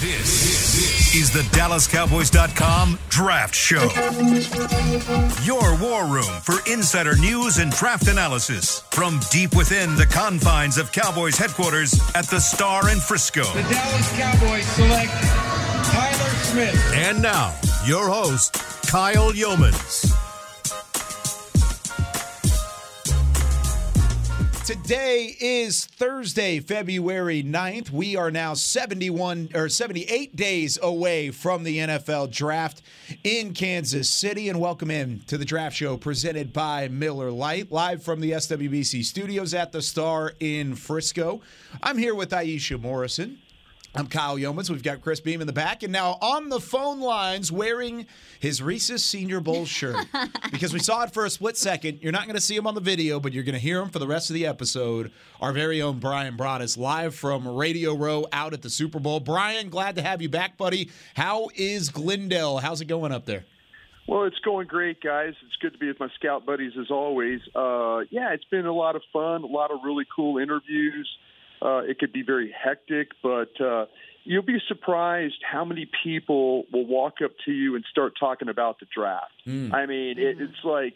This is the DallasCowboys.com Draft Show. Your war room for insider news and draft analysis from deep within the confines of Cowboys headquarters at the Star in Frisco. The Dallas Cowboys select Tyler Smith. And now, your host, Kyle Youmans. Today is Thursday, February 9th. We are now 71 or 78 days away from the NFL draft in Kansas City. And welcome in to the draft show presented by Miller Lite, live from the SWBC studios at the Star in Frisco. I'm here with Aisha Morrison. I'm Kyle Youmans. We've got Chris Beam in the back, and now on the phone lines wearing his Reese's Senior Bowl shirt because we saw it for a split second. You're not going to see him on the video, but you're going to hear him for the rest of the episode. Our very own Brian Broaddus live from Radio Row out at the Super Bowl. Brian, glad to have you back, buddy. How is Glendale? How's it going up there? Well, it's going great, guys. It's good to be with my scout buddies as always. Uh, yeah, it's been a lot of fun, a lot of really cool interviews. Uh, it could be very hectic, but uh, you'll be surprised how many people will walk up to you and start talking about the draft. Mm. I mean, it, it's like,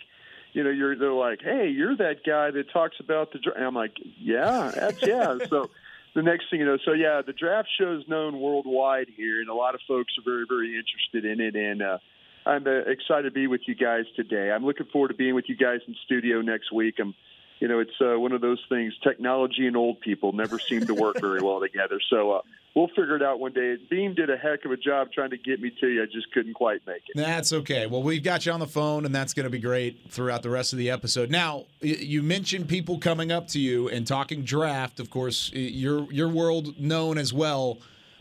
you know, you're they're like, "Hey, you're that guy that talks about the draft." I'm like, "Yeah, that's yeah." so the next thing you know, so yeah, the draft show is known worldwide here, and a lot of folks are very, very interested in it. And uh, I'm uh, excited to be with you guys today. I'm looking forward to being with you guys in studio next week. I'm you know, it's uh, one of those things. Technology and old people never seem to work very well together. So uh, we'll figure it out one day. Beam did a heck of a job trying to get me to you. I just couldn't quite make it. That's okay. Well, we've got you on the phone, and that's going to be great throughout the rest of the episode. Now, you mentioned people coming up to you and talking draft. Of course, your your world known as well.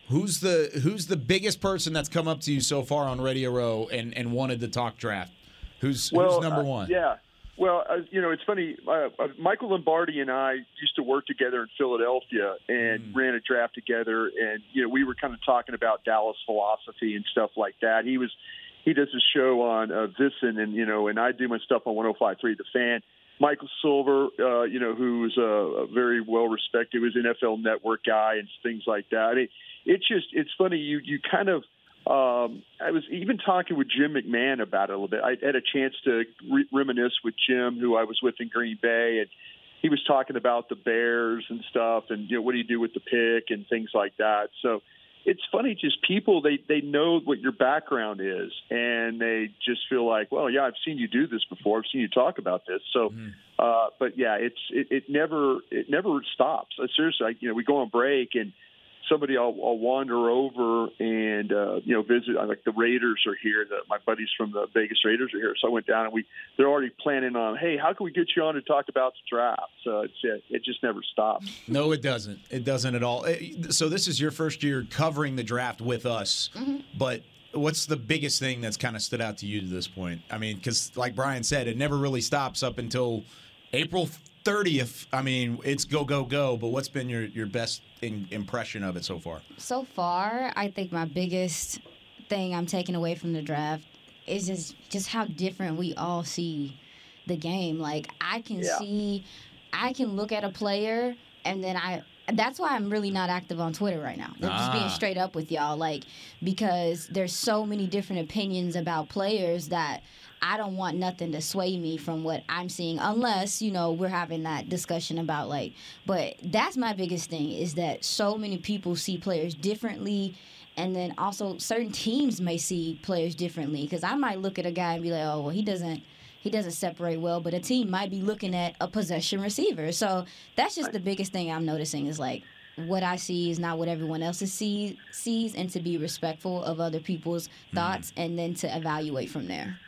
Who's the who's the biggest person that's come up to you so far on Radio Row and, and wanted to talk draft? Who's well, who's number one? Uh, yeah. Well, uh, you know, it's funny. Uh, uh, Michael Lombardi and I used to work together in Philadelphia and mm. ran a draft together, and you know, we were kind of talking about Dallas philosophy and stuff like that. He was he does a show on uh, VSiN, and you know, and I do my stuff on 105.3 The Fan. Michael Silver, uh, you know, who's a, a very well respected, was NFL Network guy and things like that. I mean, it's just it's funny. You you kind of um, I was even talking with Jim McMahon about it a little bit. I had a chance to re- reminisce with Jim, who I was with in Green Bay, and he was talking about the Bears and stuff, and you know what do you do with the pick and things like that. So it's funny, just people they they know what your background is, and they just feel like, well, yeah, I've seen you do this before. I've seen you talk about this. So, mm-hmm. uh, but yeah, it's it, it never it never stops. Seriously, I, you know, we go on break and somebody I'll, I'll wander over and uh, you know visit. Like the Raiders are here. The, my buddies from the Vegas Raiders are here, so I went down and we they're already planning on. Hey, how can we get you on to talk about the draft? So it's it, it just never stops. No, it doesn't. It doesn't at all. Eh, so this is your first year covering the draft with us, mm-hmm. but what's the biggest thing that's kind of stood out to you to this point? I mean, because like Brian said, it never really stops up until April 30th. I mean, it's go go go. But what's been your your best in, impression of it so far? So far, I think my biggest thing I'm taking away from the draft is just just how different we all see the game. Like I can yeah. see, I can look at a player and then I that's why I'm really not active on Twitter right now. I'm ah. just being ah. straight up with y'all, like because there's so many different opinions about players that I don't want nothing to sway me from what I'm seeing, unless you know we're having that discussion about like. But that's my biggest thing is that so many people see players differently, and then also certain teams may see players differently. Because I might look at a guy and be like, oh well, he doesn't he doesn't separate well, but a team might be looking at a possession receiver. So that's just the biggest thing I'm noticing is like what I see is not what everyone else see, sees, and to be respectful of other people's mm-hmm. thoughts, and then to evaluate from there.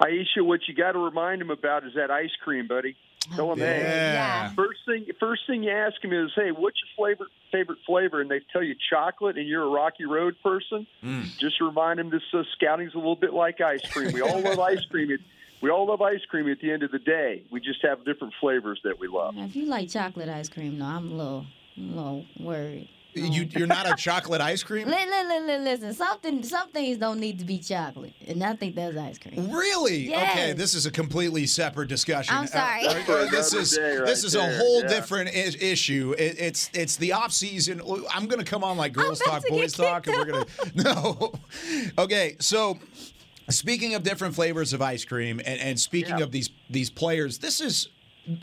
Aisha, what you got to remind him about is that ice cream, buddy. Tell him, yeah. hey, yeah. first thing, first thing you ask him is, hey, what's your flavor, favorite flavor? And they tell you chocolate, and you're a Rocky Road person. Mm. Just remind him this uh, scouting's a little bit like ice cream. We all love ice cream. It, we all love ice cream at the end of the day. We just have different flavors that we love. If you like chocolate ice cream, no, I'm a little, a little worried. You, you're not a chocolate ice cream. Listen, listen, listen. Something, some things don't need to be chocolate, and I think that's ice cream. Really? Yes. Okay, this is a completely separate discussion. I'm sorry. Uh, uh, this is right this is a whole yeah. different I- issue. It, it's it's the off season. I'm going to come on like girls talk, boys talk, and we're gonna no. Okay, so speaking of different flavors of ice cream, and, and speaking Yeah. of these these players, this is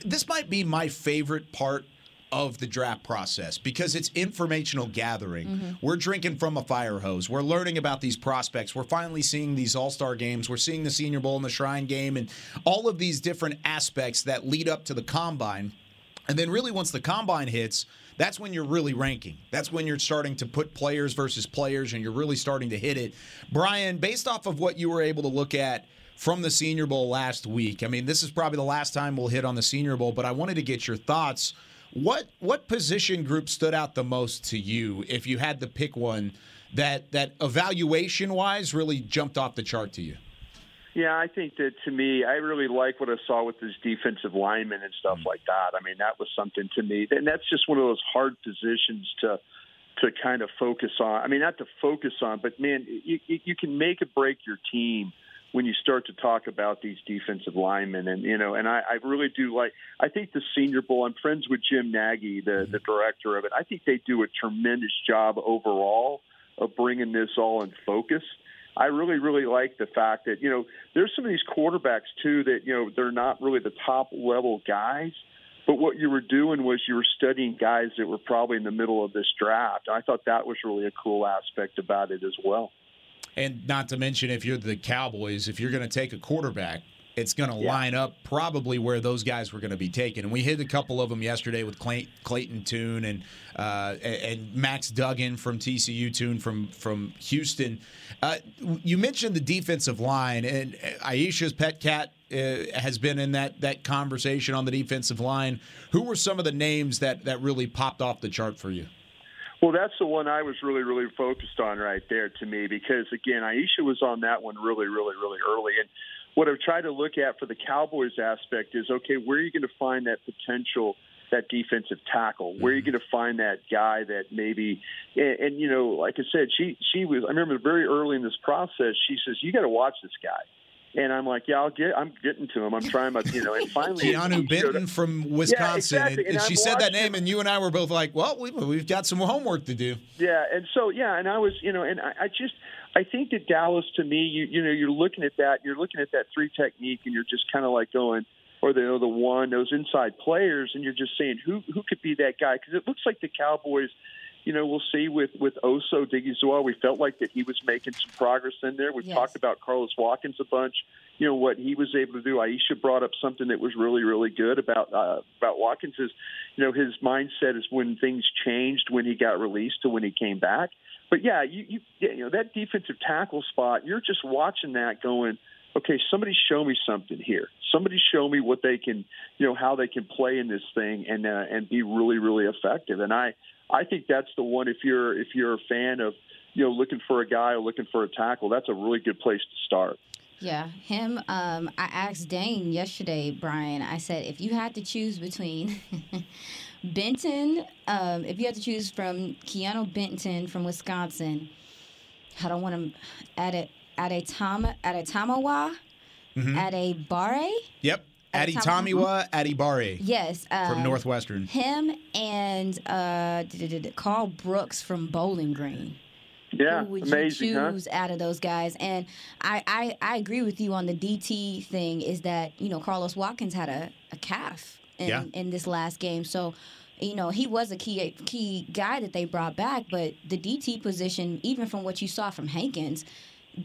this might be my favorite part of the draft process because it's informational gathering. Mm-hmm. We're drinking from a fire hose. We're learning about these prospects. We're finally seeing these All Star games. We're seeing the Senior Bowl and the Shrine Game and all of these different aspects that lead up to the combine. And then, really, once the combine hits, that's when you're really ranking. That's when you're starting to put players versus players and you're really starting to hit it. Brian, based off of what you were able to look at from the Senior Bowl last week, I mean, this is probably the last time we'll hit on the Senior Bowl, but I wanted to get your thoughts. What what position group stood out the most to you if you had to pick one that that evaluation wise really jumped off the chart to you? Yeah, I think that to me, I really like what I saw with his defensive linemen and stuff mm. like that. I mean, that was something to me, and that's just one of those hard positions to to kind of focus on. I mean, not to focus on, but man, you you you can make or break your team when you start to talk about these defensive linemen, and you know, and I, I really do like. I think the Senior Bowl. I'm friends with Jim Nagy, the the mm-hmm. director of it. I think they do a tremendous job overall of bringing this all in focus. I really, really like the fact that, you know, there's some of these quarterbacks, too, that, you know, they're not really the top level guys. But what you were doing was you were studying guys that were probably in the middle of this draft. I thought that was really a cool aspect about it as well. And not to mention, if you're the Cowboys, if you're going to take a quarterback, it's going to line up probably where those guys were going to be taken. And we hit a couple of them yesterday with Clay, Clayton Tune and uh, and Max Duggan from TCU Tune from from Houston. Uh, you mentioned the defensive line, and Aisha's pet cat uh, has been in that that conversation on the defensive line. Who were some of the names that that really popped off the chart for you? Well, that's the one I was really, really focused on right there to me because, again, Aisha was on that one really, really, really early. And what I've tried to look at for the Cowboys aspect is okay, where are you going to find that potential? That defensive tackle, where are you mm-hmm. going to find that guy that maybe, and, and you know, like I said, she she was. I remember very early in this process, she says, "You got to watch this guy," and I'm like, "Yeah, I'll get. I'm getting to him. I'm trying my, you know." And finally, Keanu Benton from Wisconsin. Yeah, exactly. And, And she I'm said that name, and you and I were both like, well, we, we've got some homework to do. Yeah, and so yeah, and I was, you know, and I, I just, I think that Dallas to me, you, you know, you're looking at that, you're looking at that three technique, and you're just kind of like going, or the the one, those inside players, and you're just saying who who could be that guy because it looks like the Cowboys. You know, we'll see with with Osa Odighizuwa. We felt like that he was making some progress in there. We've Yes. talked about Carlos Watkins a bunch. You know what he was able to do. Aisha brought up something that was really really good about uh, about Watkins is, you know, his mindset is when things changed when he got released to when he came back. But yeah, you you, you know that defensive tackle spot. You're just watching that going. Okay, somebody show me something here. Somebody show me what they can, you know, how they can play in this thing and uh, and be really really effective. And I I think that's the one. If you're if you're a fan of, you know, looking for a guy or looking for a tackle, that's a really good place to start. Yeah, him. Um, I asked Dane yesterday, Brian. I said, if you had to choose between Benton, um, if you had to choose from Keanu Benton from Wisconsin, I don't want to at a at a Tama at a Tamawa, at a Bare. Yep. Adi Tom- Tamiwa, Adi Bare Yes, uh, from Northwestern. Him and uh, Karl Brooks from Bowling Green. Yeah, Who would amazing, you huh? choose out of those guys? And I, I, I agree with you on the DT thing. Is that you know Carlos Watkins had a, a calf in, Yeah. in this last game, so you know he was a key key guy that they brought back. But the DT position, even from what you saw from Hankins,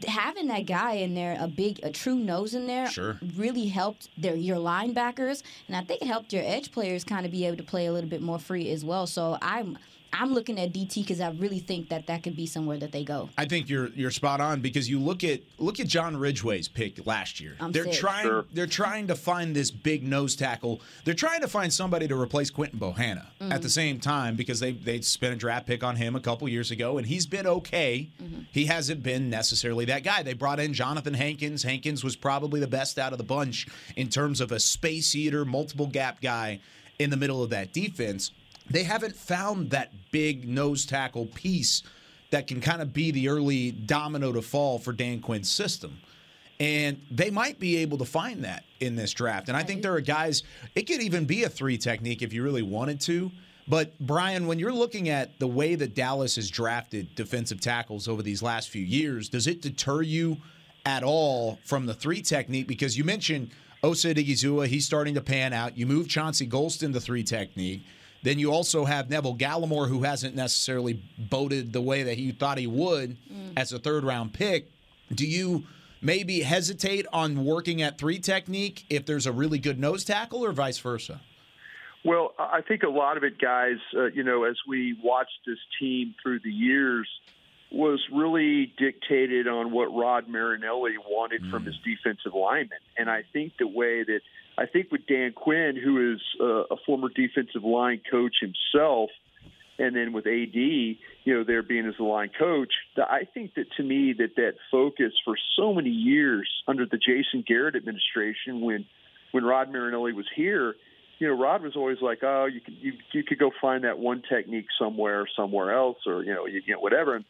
having that guy in there, a big, a true nose in there, Sure. really helped their your linebackers, and I think it helped your edge players kind of be able to play a little bit more free as well. So I'm I'm looking at DT because I really think that that could be somewhere that they go. I think you're you're spot on because you look at look at John Ridgeway's pick last year. I'm they're sick. trying Sure. they're trying to find this big nose tackle. They're trying to find somebody to replace Quinton Bohanna Mm-hmm. at the same time because they they spent a draft pick on him a couple years ago and he's been okay. Mm-hmm. He hasn't been necessarily that guy. They brought in Jonathan Hankins. Hankins was probably the best out of the bunch in terms of a space eater, multiple gap guy in the middle of that defense. They haven't found that big nose tackle piece that can kind of be the early domino to fall for Dan Quinn's system. And they might be able to find that in this draft. And I think there are guys, it could even be a three technique if you really wanted to. But Brian, when you're looking at the way that Dallas has drafted defensive tackles over these last few years, does it deter you at all from the three technique? Because you mentioned Osa Odighizuwa, he's starting to pan out. You move Chauncey Golston to three technique. Then you also have Neville Gallimore, who hasn't necessarily boated the way that he thought he would mm. as a third round pick. Do you maybe hesitate on working at three technique if there's a really good nose tackle or vice versa? Well, I think a lot of it, guys, uh, you know, as we watched this team through the years, was really dictated on what Rod Marinelli wanted mm. from his defensive linemen. And I think the way that I think with Dan Quinn, who is uh, a former defensive line coach himself, and then with AD, you know, there being as a line coach, I think that to me that that focus for so many years under the Jason Garrett administration, when when Rod Marinelli was here, you know, Rod was always like, oh, you could you you could go find that one technique somewhere, somewhere else, or you know, you, you know, whatever. And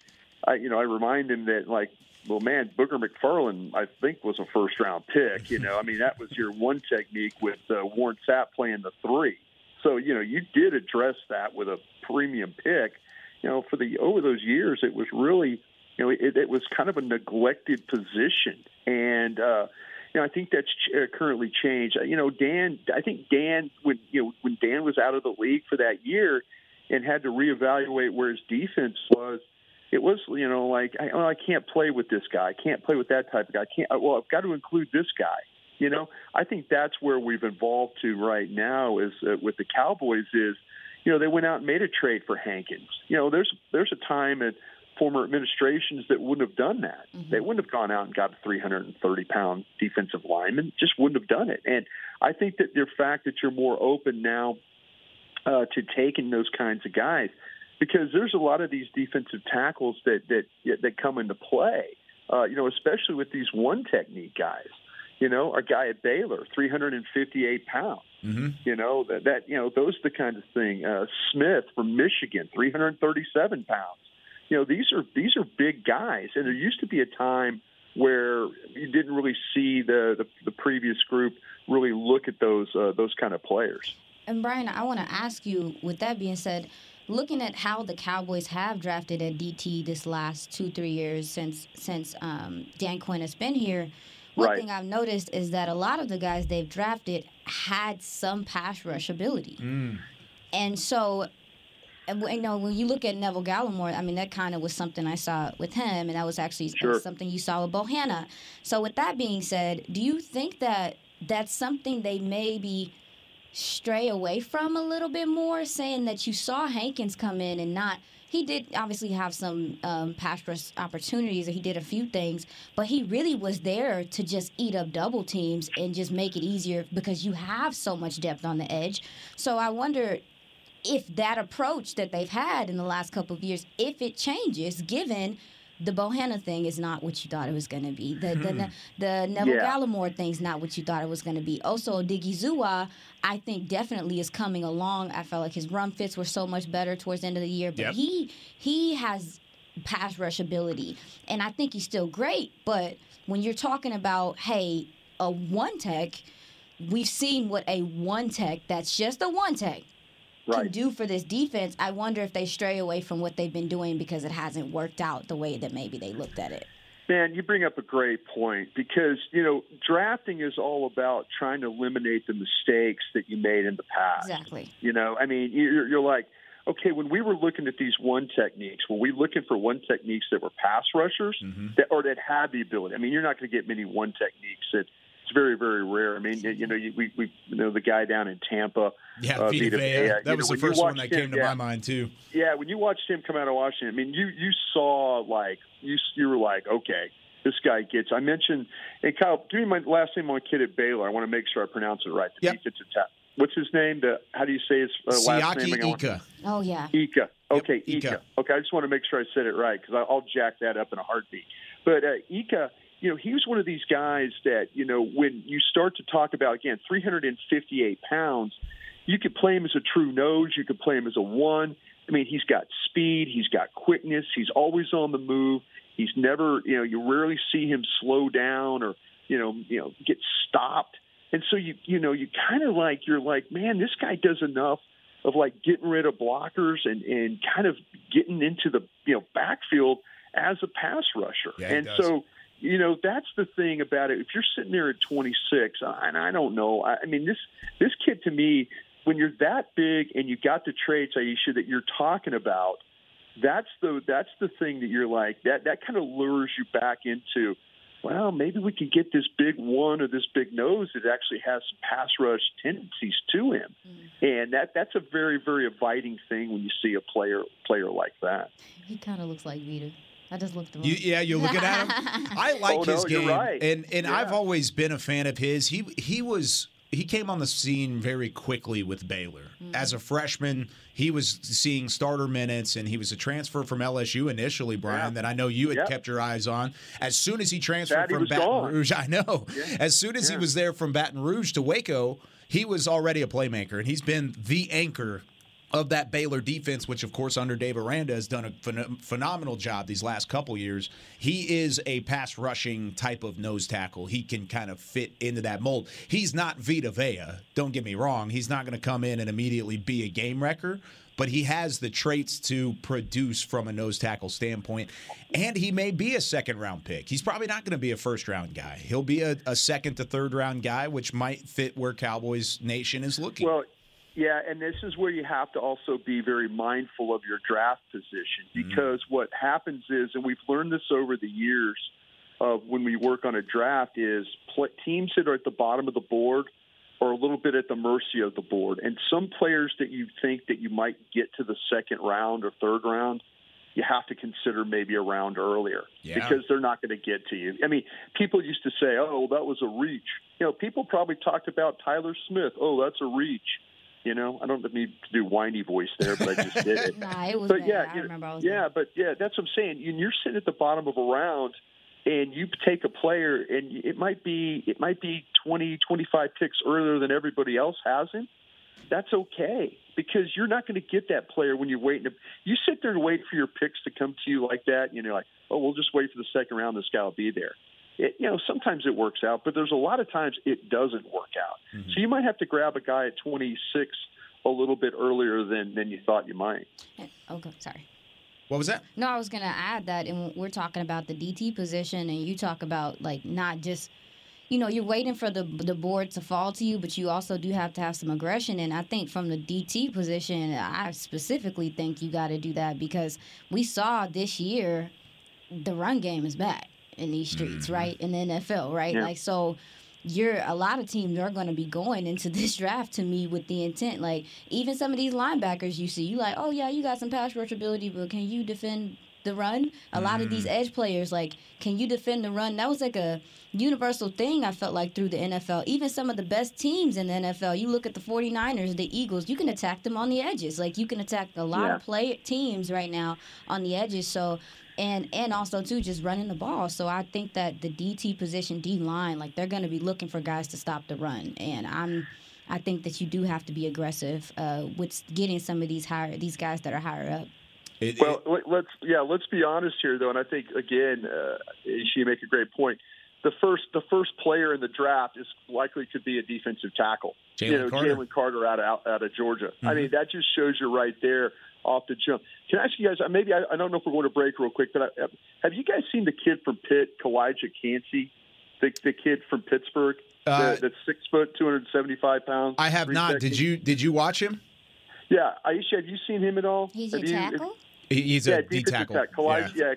I, you know, I remind him that like, well, man, Booger McFarland, I think was a first round pick. You know, I mean, that was your one technique with uh, Warren Sapp playing the three. So you know, you did address that with a premium pick. You know, for the over those years, it was really, you know, it, it was kind of a neglected position, and uh, you know, I think that's uh, currently changed. You know, Dan, I think Dan, when you know, when Dan was out of the league for that year and had to reevaluate where his defense was, it was, you know, like I, well, I can't play with this guy. I can't play with that type of guy. I can't. Well, I've got to include this guy. You know, I think that's where we've evolved to right now is uh, with the Cowboys is, you know, they went out and made a trade for Hankins. You know, there's there's a time at former administrations that wouldn't have done that. Mm-hmm. They wouldn't have gone out and got a 330 pound defensive lineman. Just wouldn't have done it. And I think that the fact that you're more open now uh, to taking those kinds of guys, because there's a lot of these defensive tackles that that that come into play. Uh, you know, especially with these one technique guys. You know, our guy at Baylor, 358 pounds. Mm-hmm. You know that that you know those are the kind of thing. Uh, Smith from Michigan, 337 pounds you know these are these are big guys, and there used to be a time where you didn't really see the the, the previous group really look at those uh, those kind of players. And Brian, I want to ask you. With that being said, looking at how the Cowboys have drafted at DT this last two three years since since um, Dan Quinn has been here. One right. thing I've noticed is that a lot of the guys they've drafted had some pass rush ability. Mm. And so and, you know, when you look at Neville Gallimore, I mean, that kind of was something I saw with him, and that was actually sure. something you saw with Bohanna. So, with that being said, do you think that that's something they maybe stray away from a little bit more, saying that you saw Hankins come in and not. He did obviously have some um, pass rush opportunities, and he did a few things, but he really was there to just eat up double teams and just make it easier because you have so much depth on the edge. So I wonder if that approach that they've had in the last couple of years, if it changes, given the Bohanna thing is not what you thought it was going to be. The, the, hmm. the Neville yeah. Gallimore thing is not what you thought it was going to be. Also, Odighizuwa, I think definitely is coming along. I felt like his run fits were so much better towards the end of the year, but yep. he he has pass rush ability, and I think he's still great. But when you're talking about hey, a one tech, we've seen what a one tech that's just a one tech right. can do for this defense, I wonder if they stray away from what they've been doing because it hasn't worked out the way that maybe they looked at it. Man, you bring up a great point because, you know, drafting is all about trying to eliminate the mistakes that you made in the past. Exactly. You know, I mean, you're, you're like, okay, when we were looking at these one techniques, were we looking for one techniques that were pass rushers mm-hmm. that, or that had the ability? I mean, you're not going to get many one techniques that it's very, very rare. I mean, you know, we, we you know the guy down in Tampa. Yeah, uh, Vita Vea. That you was know, the first one that him, came to yeah, my mind too. Yeah, when you watched him come out of Washington, I mean, you you saw like you you were like, okay, this guy gets. I mentioned, hey Kyle, give me my last name on kid at Baylor. I want to make sure I pronounce it right. The yep. defensive tackle. What's his name? The, how do you say his uh, last name? Ika. Oh yeah. Ika. Okay, yep. Ika. Okay, I just want to make sure I said it right because I'll jack that up in a heartbeat. But uh, Ika you know, he was one of these guys that, you know, when you start to talk about, again, 358 pounds, you could play him as a true nose, you could play him as a one. I mean, he's got speed, he's got quickness, he's always on the move. He's never, you know, you rarely see him slow down or, you know, you know, get stopped. And so you, you know, you kind of like you're like, man, this guy does enough of like getting rid of blockers and and kind of getting into the you know backfield as a pass rusher. Yeah, and so you know that's the thing about it. If you're sitting there at 26, and I don't know, I, mean this this kid to me, when you're that big and you got the traits, Aisha, that you're talking about, that's the that's the thing that you're like that that kind of lures you back into. Well, maybe we can get this big one or this big nose that actually has some pass rush tendencies to him, mm-hmm. and that that's a very very inviting thing when you see a player player like that. He kind of looks like Vita. I just looked him You, yeah, you're looking at him. I like Oh, no, his you're game, right. and and Yeah. I've always been a fan of his. He he was he came on the scene very quickly with Baylor as a freshman. He was seeing starter minutes, and he was a transfer from LSU initially, Brian. Yeah. That I know you had Yep. kept your eyes on. As soon as he transferred That he from Baton gone. Rouge, I know. As soon as he was there from Baton Rouge to Waco, he was already a playmaker, and he's been the anchor of that Baylor defense, which of course under Dave Aranda has done a phen- phenomenal job these last couple years. He is a pass rushing type of nose tackle. He can kind of fit into that mold. He's not Vita Vea. Don't get me wrong. He's not going to come in and immediately be a game wrecker. But he has the traits to produce from a nose tackle standpoint. And he may be a second round pick. He's probably not going to be a first round guy. He'll be a, a second to third round guy, which might fit where Cowboys Nation is looking. Well, yeah, and this is where you have to also be very mindful of your draft position mm-hmm. because what happens is, and we've learned this over the years of when we work on a draft, is teams that are at the bottom of the board are a little bit at the mercy of the board, and some players that you think that you might get to the second round or third round. You have to consider maybe a round earlier Yeah. because they're not going to get to you. I mean, people used to say, "Oh, that was a reach." You know, people probably talked about Tyler Smith. Oh, that's a reach. You know, I don't need to do whiny voice there, but I just did it. Nah, it was but yeah, you- remember I was yeah, but yeah, that's what I'm saying. You- You're sitting at the bottom of a round, and you take a player, and it might be it might be 20, 25 picks earlier than everybody else has him. That's okay because you're not going to get that player when you're waiting. To, you sit there and wait for your picks to come to you like that. And, you know, like oh, we'll just wait for the second round. This guy will be there. It, you know, sometimes it works out, but there's a lot of times it doesn't work out. Mm-hmm. So you might have to grab a guy at 26 a little bit earlier than than you thought you might. Okay, oh, sorry. what was that? No, I was gonna add that, and we're talking about the DT position, and you talk about like not just, you know, you're waiting for the the board to fall to you, but you also do have to have some aggression. And I think from the DT position, I specifically think you got to do that because we saw this year, the run game is back in these streets, mm-hmm. right? In the NFL, right? Yeah. Like so. You're a lot of teams are going to be going into this draft to me with the intent, like even some of these linebackers you see, you like, oh yeah, you got some pass rush ability, but can you defend the run? A lot of these edge players, like, can you defend the run? That was like a universal thing I felt like through the NFL. Even some of the best teams in the NFL, you look at the 49ers, the Eagles, you can attack them on the edges. Like you can attack a lot of play teams right now on the edges. So and and also too just running the ball. So I think that the DT position, D line, like they're going to be looking for guys to stop the run. And I'm, I think that you do have to be aggressive uh, with getting some of these higher these guys that are higher up. It- Well, let- let's yeah, let's be honest here though, and I think again, uh, she make a great point. The first the first player in the draft is likely to be a defensive tackle. Jalen you know, Carter. Jalen Carter out of out, out of Georgia. I mean, that just shows you right there off the jump. Can I ask you guys? uh, Maybe I, I don't know if we're going to break real quick, but I, have you guys seen the kid from Pitt, Calijah Kancey, the the kid from Pittsburgh, Uh, that's six foot, two hundred seventy five pounds? I have not. technique? Did you? Did you watch him? Yeah, Aisha, have you seen him at all? He's Have your you- tackle. He- He's yeah, a D defensive tackle. tack. Calijah, yeah.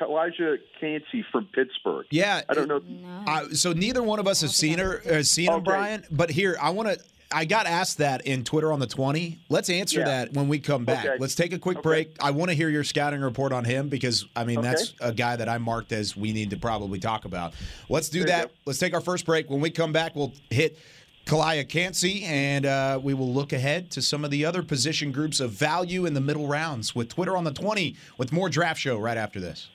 Calijah Kancey from Pittsburgh. Yeah. I don't know. No. Uh, so neither one of us have seen her, uh, seen him, Brian. But here, I want to. I got asked that in Twitter on the twenty. Let's answer Yeah. that when we come back. Okay. Let's take a quick Okay. break. I want to hear your scouting report on him because I mean Okay. that's a guy that I marked as we need to probably talk about. Let's do There that. Let's take our first break. When we come back, we'll hit. Kalia Kancey, and uh, we will look ahead to some of the other position groups of value in the middle rounds with Twitter on the 20 with more draft show right after this.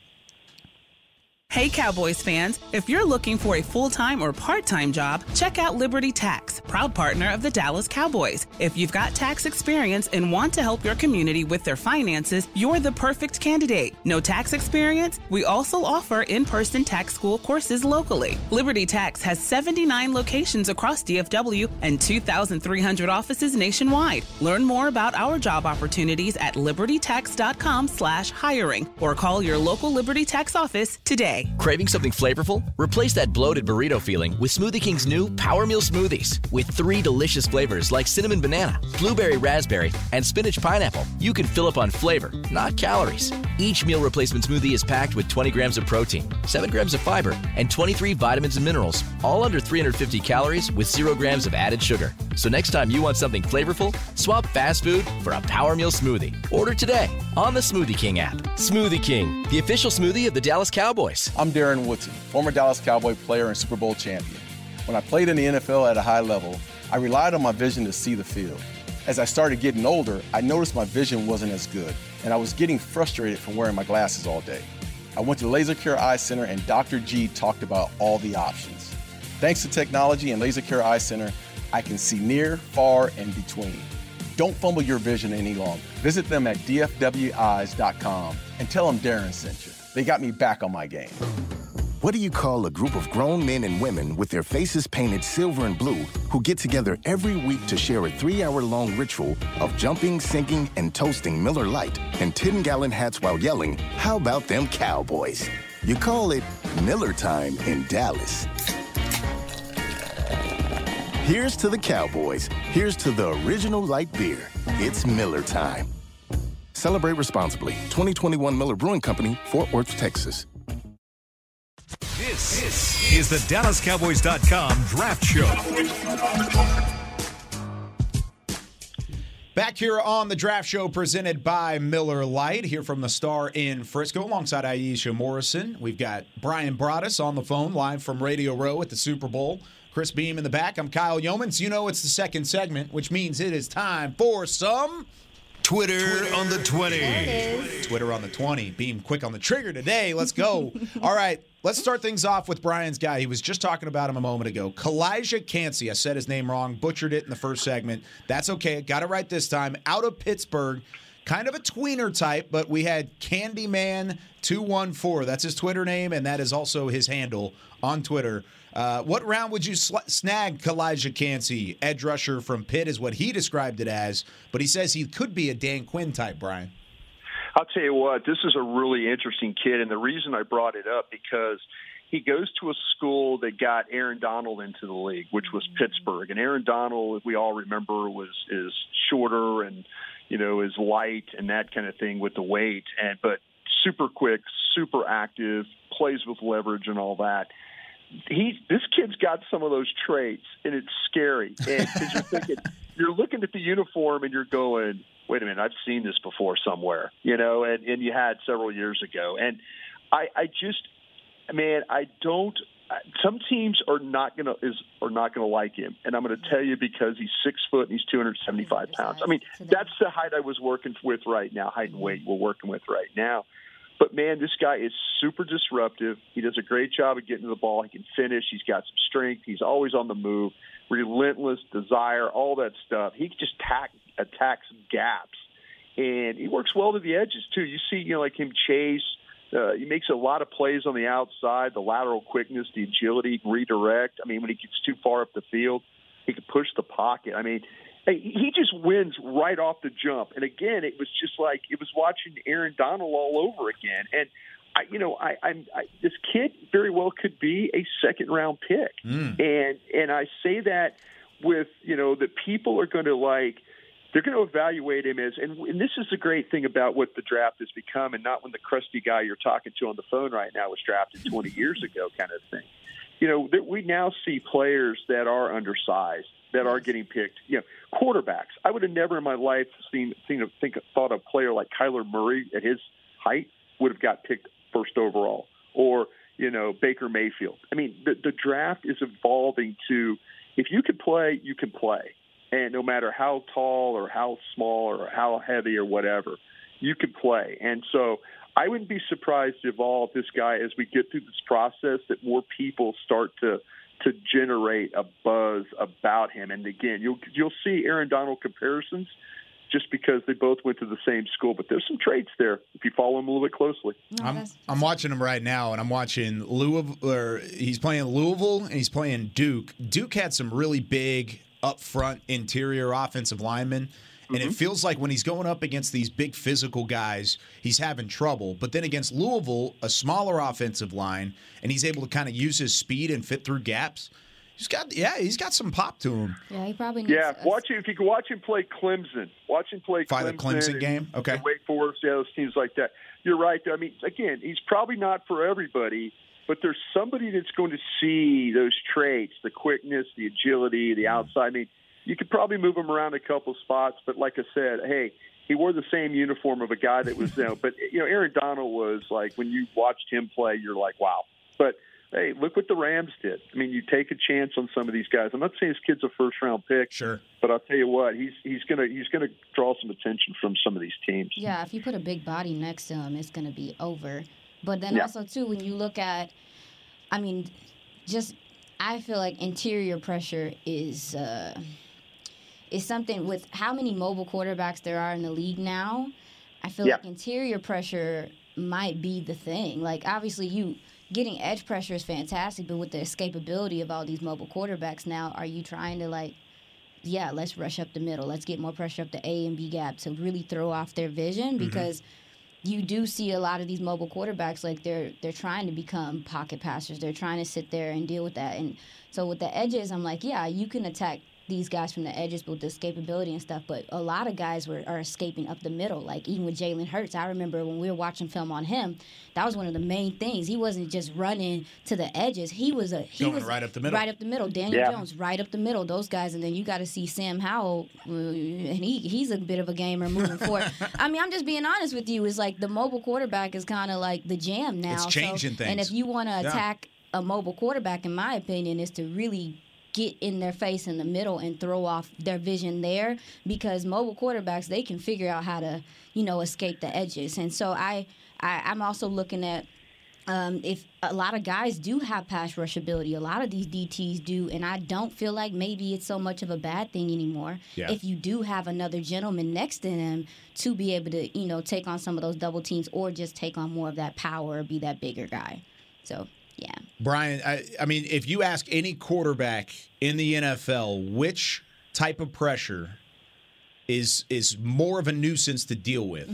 Hey, Cowboys fans, if you're looking for a full time or part time job, check out Liberty Tax, proud partner of the Dallas Cowboys. If you've got tax experience and want to help your community with their finances, you're the perfect candidate. No tax experience? We also offer in person tax school courses locally. Liberty Tax has 79 locations across DFW and 2,300 offices nationwide. Learn more about our job opportunities at libertytax.com/slash hiring or call your local Liberty Tax office today. Craving something flavorful? Replace that bloated burrito feeling with Smoothie King's new Power Meal Smoothies. With three delicious flavors like cinnamon banana, blueberry raspberry, and spinach pineapple, you can fill up on flavor, not calories. Each meal replacement smoothie is packed with 20 grams of protein, 7 grams of fiber, and 23 vitamins and minerals, all under 350 calories with 0 grams of added sugar. So next time you want something flavorful, swap fast food for a Power Meal Smoothie. Order today on the Smoothie King app. Smoothie King, the official smoothie of the Dallas Cowboys. I'm Darren Woodson, former Dallas Cowboy player and Super Bowl champion. When I played in the NFL at a high level, I relied on my vision to see the field. As I started getting older, I noticed my vision wasn't as good, and I was getting frustrated from wearing my glasses all day. I went to Laser Care Eye Center, and Dr. G talked about all the options. Thanks to technology and Laser Care Eye Center, I can see near, far, and between. Don't fumble your vision any longer. Visit them at dfweyes.com and tell them Darren sent you. They got me back on my game. What do you call a group of grown men and women with their faces painted silver and blue who get together every week to share a three hour long ritual of jumping, sinking, and toasting Miller Lite and 10 gallon hats while yelling, How about them Cowboys? You call it Miller Time in Dallas. Here's to the Cowboys. Here's to the original light beer. It's Miller Time. Celebrate responsibly. 2021 Miller Brewing Company, Fort Worth, Texas. This, this is the DallasCowboys.com Draft Show. Back here on the draft show presented by Miller Lite, here from the Star in Frisco, alongside Aisha Morrison. We've got Brian Broaddus on the phone, live from Radio Row at the Super Bowl. Chris Beam in the back. I'm Kyle Youmans. You know it's the second segment, which means it is time for some Twitter, Twitter on the 20. Twitter on the 20. Beam quick on the trigger today. Let's go. All right, let's start things off with Brian's guy. He was just talking about him a moment ago. Calijah Kancey. I said his name wrong, butchered it in the first segment. That's okay. Got it right this time. Out of Pittsburgh. Kind of a tweener type, but we had Candyman214. That's his Twitter name, and that is also his handle on Twitter. Uh, what round would you sl- snag Calijah Kancey? Edge rusher from Pitt is what he described it as, but he says he could be a Dan Quinn type, Brian. I'll tell you what, this is a really interesting kid, and the reason I brought it up because he goes to a school that got Aaron Donald into the league, which was Pittsburgh. And Aaron Donald, we all remember, was is shorter and you know is light and that kind of thing with the weight, and but super quick, super active, plays with leverage and all that he this kid's got some of those traits, and it's scary. And because you're thinking, you're looking at the uniform, and you're going, "Wait a minute, I've seen this before somewhere," you know, and and you had several years ago. And I, I just, man, I don't. Some teams are not gonna is are not gonna like him, and I'm gonna tell you because he's six foot and he's 275 pounds. I mean, that's the height I was working with right now, height and weight we're working with right now. But man, this guy is super disruptive. He does a great job of getting to the ball. He can finish. He's got some strength. He's always on the move. Relentless desire, all that stuff. He just attack, attacks gaps, and he works well to the edges too. You see, you know, like him chase. Uh, he makes a lot of plays on the outside. The lateral quickness, the agility, redirect. I mean, when he gets too far up the field, he can push the pocket. I mean, he just wins right off the jump. And again, it was just like it was watching Aaron Donald all over again. And I, you know, I, I'm I, this kid very well could be a second round pick, mm. and and I say that with you know that people are going to like they're going to evaluate him as and, and this is the great thing about what the draft has become, and not when the crusty guy you're talking to on the phone right now was drafted 20 years ago, kind of thing. You know, that we now see players that are undersized that are getting picked. You know, quarterbacks. I would have never in my life seen seen a, think thought a player like Kyler Murray at his height would have got picked first overall, or you know Baker Mayfield. I mean, the the draft is evolving to if you can play, you can play, and no matter how tall or how small or how heavy or whatever. you can play. And so I wouldn't be surprised if all this guy, as we get through this process, that more people start to to generate a buzz about him. And again, you'll you'll see Aaron Donald comparisons just because they both went to the same school. But there's some traits there if you follow him a little bit closely. I'm, I'm watching him right now, and I'm watching Louisville. Or he's playing Louisville, and he's playing Duke. Duke had some really big up front interior offensive linemen. And Mm-hmm. it feels like when he's going up against these big physical guys, he's having trouble. But then against Louisville, a smaller offensive line, and he's able to kind of use his speed and fit through gaps. He's got, yeah, he's got some pop to him. Yeah, he probably needs. Yeah, a- watch him if you can watch him play Clemson. Watch him play By the Clemson, Clemson and- game? Okay. and Wake Forest, yeah, those teams like that. You're right. I mean, again, he's probably not for everybody, but there's somebody that's going to see those traits: the quickness, the agility, the outside. I mean, you could probably move him around a couple spots, but like I said, hey, he wore the same uniform of a guy that was, you know, but you know, Aaron Donald was like when you watched him play, you're like, wow. But hey, look what the Rams did. I mean, you take a chance on some of these guys. I'm not saying this kid's a first round pick, Sure. but I'll tell you what, he's he's gonna he's gonna draw some attention from some of these teams. Yeah, if you put a big body next to him, it's going to be over. But then Yeah. also too, when you look at, I mean, just I feel like interior pressure is uh, is something with how many mobile quarterbacks there are in the league now. I feel Yeah. like interior pressure might be the thing. Like obviously you getting edge pressure is fantastic, but with the escapability of all these mobile quarterbacks now, are you trying to like yeah, let's rush up the middle. Let's get more pressure up the A and B gap to really throw off their vision mm-hmm. because you do see a lot of these mobile quarterbacks like they're they're trying to become pocket passers. They're trying to sit there and deal with that. And so with the edges, I'm like, yeah, you can attack these guys from the edges with the escapability and stuff, but a lot of guys were are escaping up the middle. Like even with Jalen Hurts, I remember when we were watching film on him, that was one of the main things. He wasn't just running to the edges. He was a he Going was right up the middle. Right up the middle. Daniel Yeah. Jones right up the middle. Those guys, and then you got to see Sam Howell, uh, and he he's a bit of a gamer moving forward. I mean, I'm just being honest with you. Is like the mobile quarterback is kind of like the jam now. It's So- changing And if you want to Yeah. attack a mobile quarterback, in my opinion, is to really get in their face in the middle and throw off their vision there because mobile quarterbacks they can figure out how to you know escape the edges and so i, I i'm also looking at um, if a lot of guys do have pass rush ability, a lot of these DTs do, and I don't feel like maybe it's so much of a bad thing anymore. Yeah. If you do have another gentleman next to him to be able to, you know, take on some of those double teams or just take on more of that power or be that bigger guy. So yeah, Brian, I, I mean, if you ask any quarterback in the NFL which type of pressure is is more of a nuisance to deal with,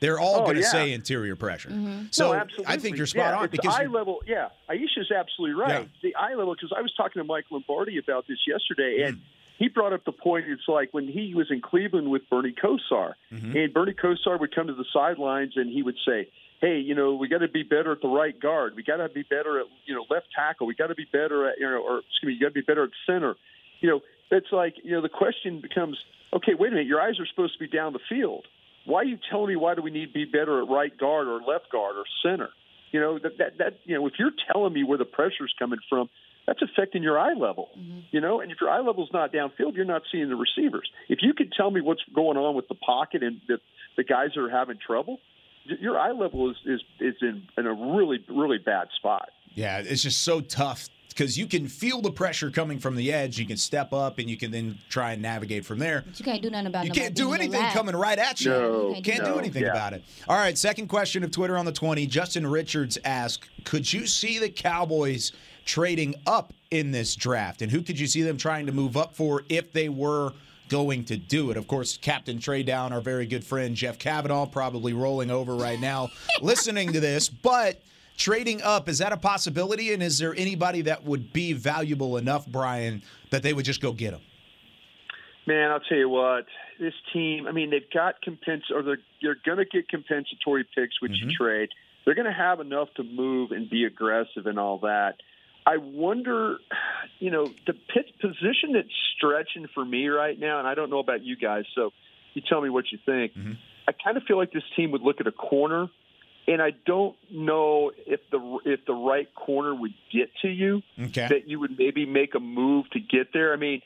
they're all Oh, going to yeah. say interior pressure. So no. I think you're spot yeah, on it's because eye you- level. Yeah, Aisha's absolutely right. Yeah. The eye level, because I was talking to Mike Lombardi about this yesterday, Hmm. and he brought up the point. It's like when he was in Cleveland with Bernie Kosar, Mm-hmm. and Bernie Kosar would come to the sidelines and he would say, "Hey, you know, we got to be better at the right guard. We got to be better at you know left tackle. We got to be better at you know, or excuse me, you got to be better at center. You know, it's like you know the question becomes, okay, wait a minute, your eyes are supposed to be down the field. Why are you telling me why do we need to be better at right guard or left guard or center? You know that that, that you know if you're telling me where the pressure's coming from, that's affecting your eye level. Mm-hmm. You know, and if your eye level's not downfield, you're not seeing the receivers. If you could tell me what's going on with the pocket and the the guys that are having trouble, your eye level is is is in in a really really bad spot. yeah, it's just so tough because you can feel the pressure coming from the edge. You can step up and you can then try and navigate from there. but you can't do nothing about it. You can't do anything coming right at you. No, You can't no, do anything yeah. about it. All right, second question of Twitter on the 20. Justin Richards asked, could you see the Cowboys trading up in this draft? And who could you see them trying to move up for if they were going to do it? Of course, Captain Trey Down, our very good friend Jeff Cavanaugh, probably rolling over right now listening to this. But trading up, is that a possibility? And is there anybody that would be valuable enough, Brian, that they would just go get him? Man, I'll tell you what. This team, I mean, they've got compens or they're they're going to get compensatory picks, which you mm-hmm. trade. They're going to have enough to move and be aggressive and all that. I wonder, you know, the pit position that's stretching for me right now, and I don't know about you guys, so you tell me what you think. Mm-hmm. I kind of feel like this team would look at a corner, and I don't know if the if the right corner would get to you Okay. that you would maybe make a move to get there. I mean,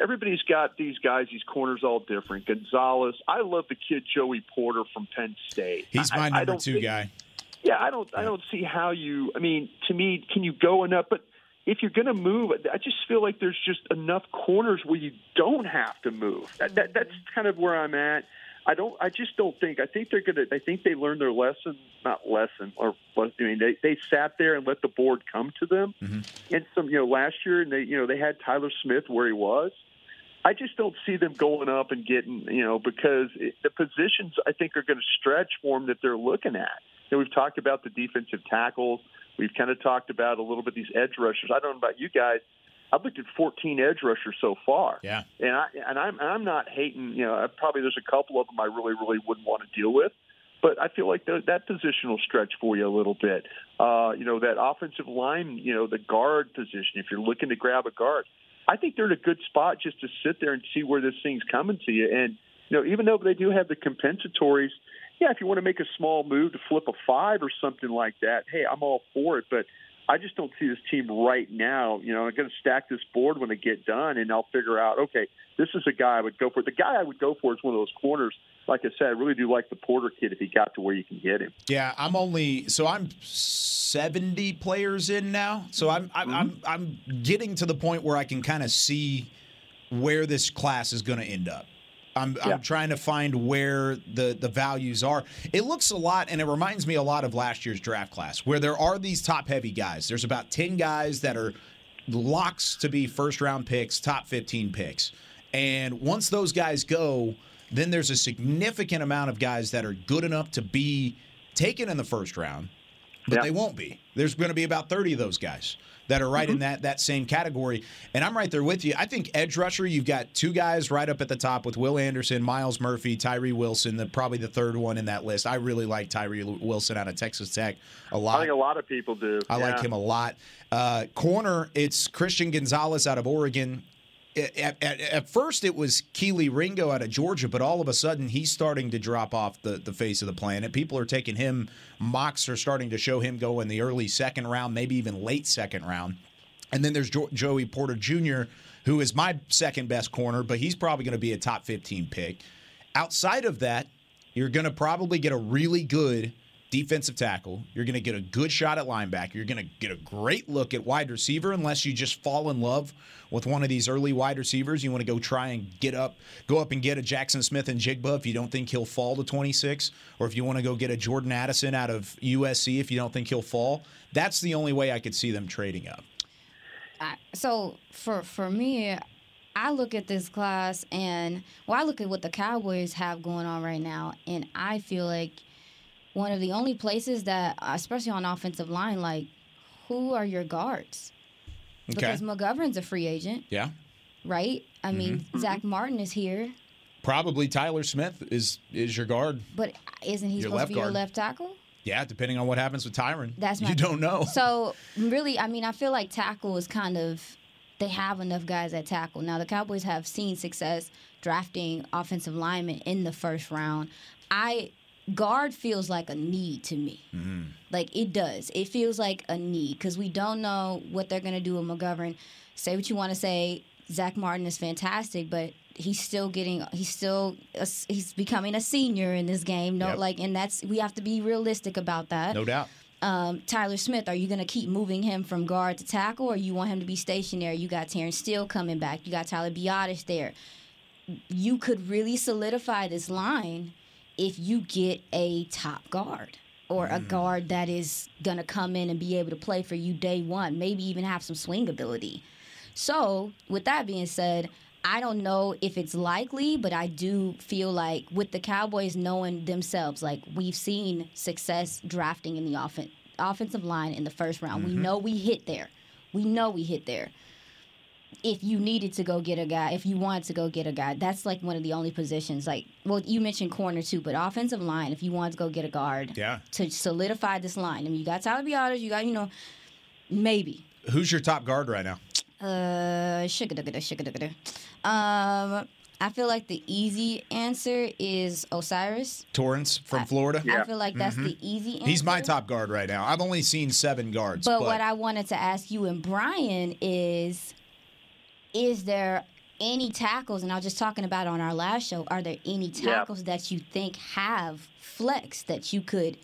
everybody's got these guys, these corners all different. Gonzalez, I love the kid Joey Porter from Penn State. He's my I- I number don't two think- guy. Yeah, I don't, I don't see how you. I mean, to me, can you go enough? But if you're going to move, I just feel like there's just enough corners where you don't have to move. That, that, that's kind of where I'm at. I don't. I just don't think. I think they're going to. I think they learned their lesson. Not lesson, or I mean, they they sat there and let the board come to them. Mm-hmm. And some, you know, last year, and they, you know, they had Tyler Smith where he was. I just don't see them going up and getting, you know, because it, the positions I think are going to stretch for them that they're looking at. Know, we've talked about the defensive tackles. We've kind of talked about a little bit these edge rushers. I don't know about you guys. I've looked at 14 edge rushers so far. Yeah. And I and I'm I'm not hating. You know, probably there's a couple of them I really really wouldn't want to deal with, but I feel like the, that position will stretch for you a little bit. Uh, you know, that offensive line. You know, the guard position. If you're looking to grab a guard, I think they're in a good spot just to sit there and see where this thing's coming to you. And you know, even though they do have the compensatories, yeah, if you want to make a small move to flip a five or something like that, hey, I'm all for it. But I just don't see this team right now. You know, I'm going to stack this board when they get done, and I'll figure out, okay, this is a guy I would go for. The guy I would go for is one of those corners. Like I said, I really do like the Porter kid if he got to where you can get him. Yeah, I'm only so I'm 70 players in now. So I'm I'm mm-hmm. I'm, I'm getting to the point where I can kind of see where this class is going to end up. I'm, Yeah. I'm trying to find where the, the values are. It looks a lot, and it reminds me a lot of last year's draft class, where there are these top heavy guys. There's about 10 guys that are locks to be first round picks, top 15 picks. And once those guys go, then there's a significant amount of guys that are good enough to be taken in the first round, but Yeah. they won't be. There's going to be about 30 of those guys that are right in that that same category. And I'm right there with you. I think edge rusher, you've got two guys right up at the top with Will Anderson, Myles Murphy, Tyree Wilson, the, probably the third one in that list. I really like Tyree Wilson out of Texas Tech a lot. I think a lot of people do. I like him a lot. Uh, corner, it's Christian Gonzalez out of Oregon. At, at, at first, it was Kelee Ringo out of Georgia, but all of a sudden, he's starting to drop off the, the face of the planet. People are taking him, mocks are starting to show him go in the early second round, maybe even late second round. And then there's jo- Joey Porter Jr., who is my second best corner, but he's probably going to be a top 15 pick. Outside of that, you're going to probably get a really good defensive tackle. You're going to get a good shot at linebacker. You're going to get a great look at wide receiver unless you just fall in love with one of these early wide receivers. You want to go try and get up, go up and get a Jaxon Smith-Njigba if you don't think he'll fall to 26, or if you want to go get a Jordan Addison out of USC if you don't think he'll fall. That's the only way I could see them trading up. So for for me, I look at this class and well, I look at what the Cowboys have going on right now, and I feel like one of the only places that, especially on offensive line, like who are your guards? Okay. Because McGovern's a free agent, Yeah. right? I mean, Mm-hmm. Zach Martin is here, Probably Tyler Smith is is your guard. but isn't he Your supposed to be your left tackle? Yeah, depending on what happens with Tyron. That's you don't know. So really, I mean, I feel like tackle is kind of they have enough guys at tackle. Now the Cowboys have seen success drafting offensive linemen in the first round. I guard feels like a need to me. Like it does. It feels like a need because we don't know what they're gonna do with McGovern. Say what you want to say. Zach Martin is fantastic, but he's still getting. He's still. A, he's becoming a senior in this game. No, Yep. like, and that's we have to be realistic about that no doubt. um, Tyler Smith, are you going to keep moving him from guard to tackle, or you want him to be stationary? You got Terence Steele coming back. You got Tyler Biadasz there. You could really solidify this line if you get a top guard or a mm. guard that is going to come in and be able to play for you day one, maybe even have some swing ability. So, with that being said, I don't know if it's likely, but I do feel like with the Cowboys knowing themselves, like we've seen success drafting in the offen- offensive line in the first round. We mm-hmm. know we hit there. We know we hit there. If you needed to go get a guy, if you wanted to go get a guy, that's like one of the only positions. Like, well, you mentioned corner too, but offensive line, if you wanted to go get a guard Yeah. to solidify this line, I mean, you got Tyler Biadasz, you got, you know, maybe Who's your top guard right now? uh, sugar-duga-da, sugar-duga-da. Um, I feel like the easy answer is O'Cyrus. Torrence from Florida. I feel like that's the easy answer. He's my top guard right now. I've only seen seven guards. But, But, what I wanted to ask you and Brian is, is there any tackles? And I was just talking about on our last show. Are there any Yeah. tackles that you think have flex that you could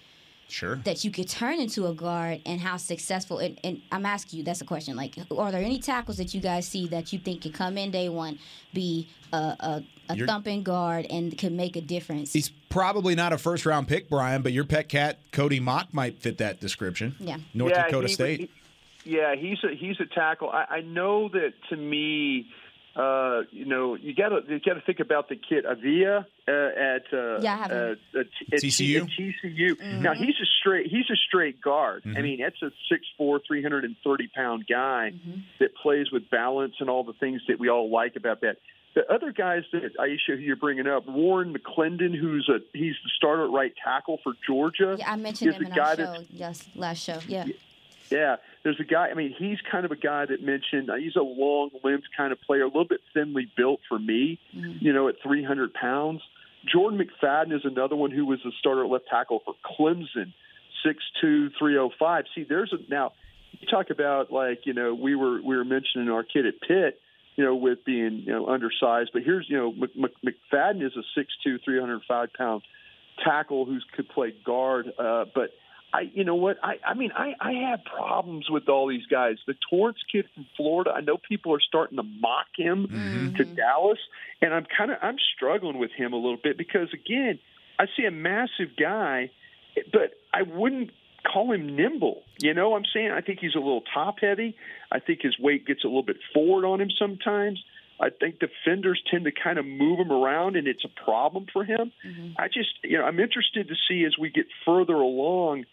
Sure. that you could turn into a guard and how successful and, and I'm asking you that's a question like are there any tackles that you guys see that you think can come in day one be a, a, a thumping guard and can make a difference He's probably not a first round pick, Brian, but your pet cat, Cody Mauch, might fit that description. Yeah. North Yeah, Dakota he- State. he- yeah, he's a he's a tackle. I, I know that to me, uh, you know, you got to you got to think about the kid Avila uh, at uh, Yeah, I have him. uh, at, at TCU? At TCU. Now he's a straight he's a straight guard. I mean, that's a 6'4", 330 pound guy that plays with balance and all the things that we all like about that. The other guys that Aisha, who you're bringing up, Warren McClendon, who's a he's the starter at right tackle for Georgia. yeah I mentioned him a in our that's- show yes last show yeah yeah, there's a guy. I mean, he's kind of a guy that mentioned uh, he's a long-limbed kind of player, a little bit thinly built for me. You know, at 300 pounds. Jordan McFadden is another one who was the starter at left tackle for Clemson, 6'2", 305. See, there's a now. You talk about like you know we were we were mentioning our kid at Pitt, you know, with being you know undersized, but here's you know Mc, Mc, McFadden is a 6'2", 305 pound tackle who could play guard, uh, but I, you know what? I, I mean, I, I have problems with all these guys. The Torrence kid from Florida, I know people are starting to mock him mm-hmm. to Dallas, and I'm kind of I'm struggling with him a little bit because again, I see a massive guy, but I wouldn't call him nimble. You know, what I'm saying I think he's a little top heavy. I think his weight gets a little bit forward on him sometimes. I think defenders tend to kind of move him around, and it's a problem for him. Mm-hmm. I just, you know, I'm interested to see as we get further along,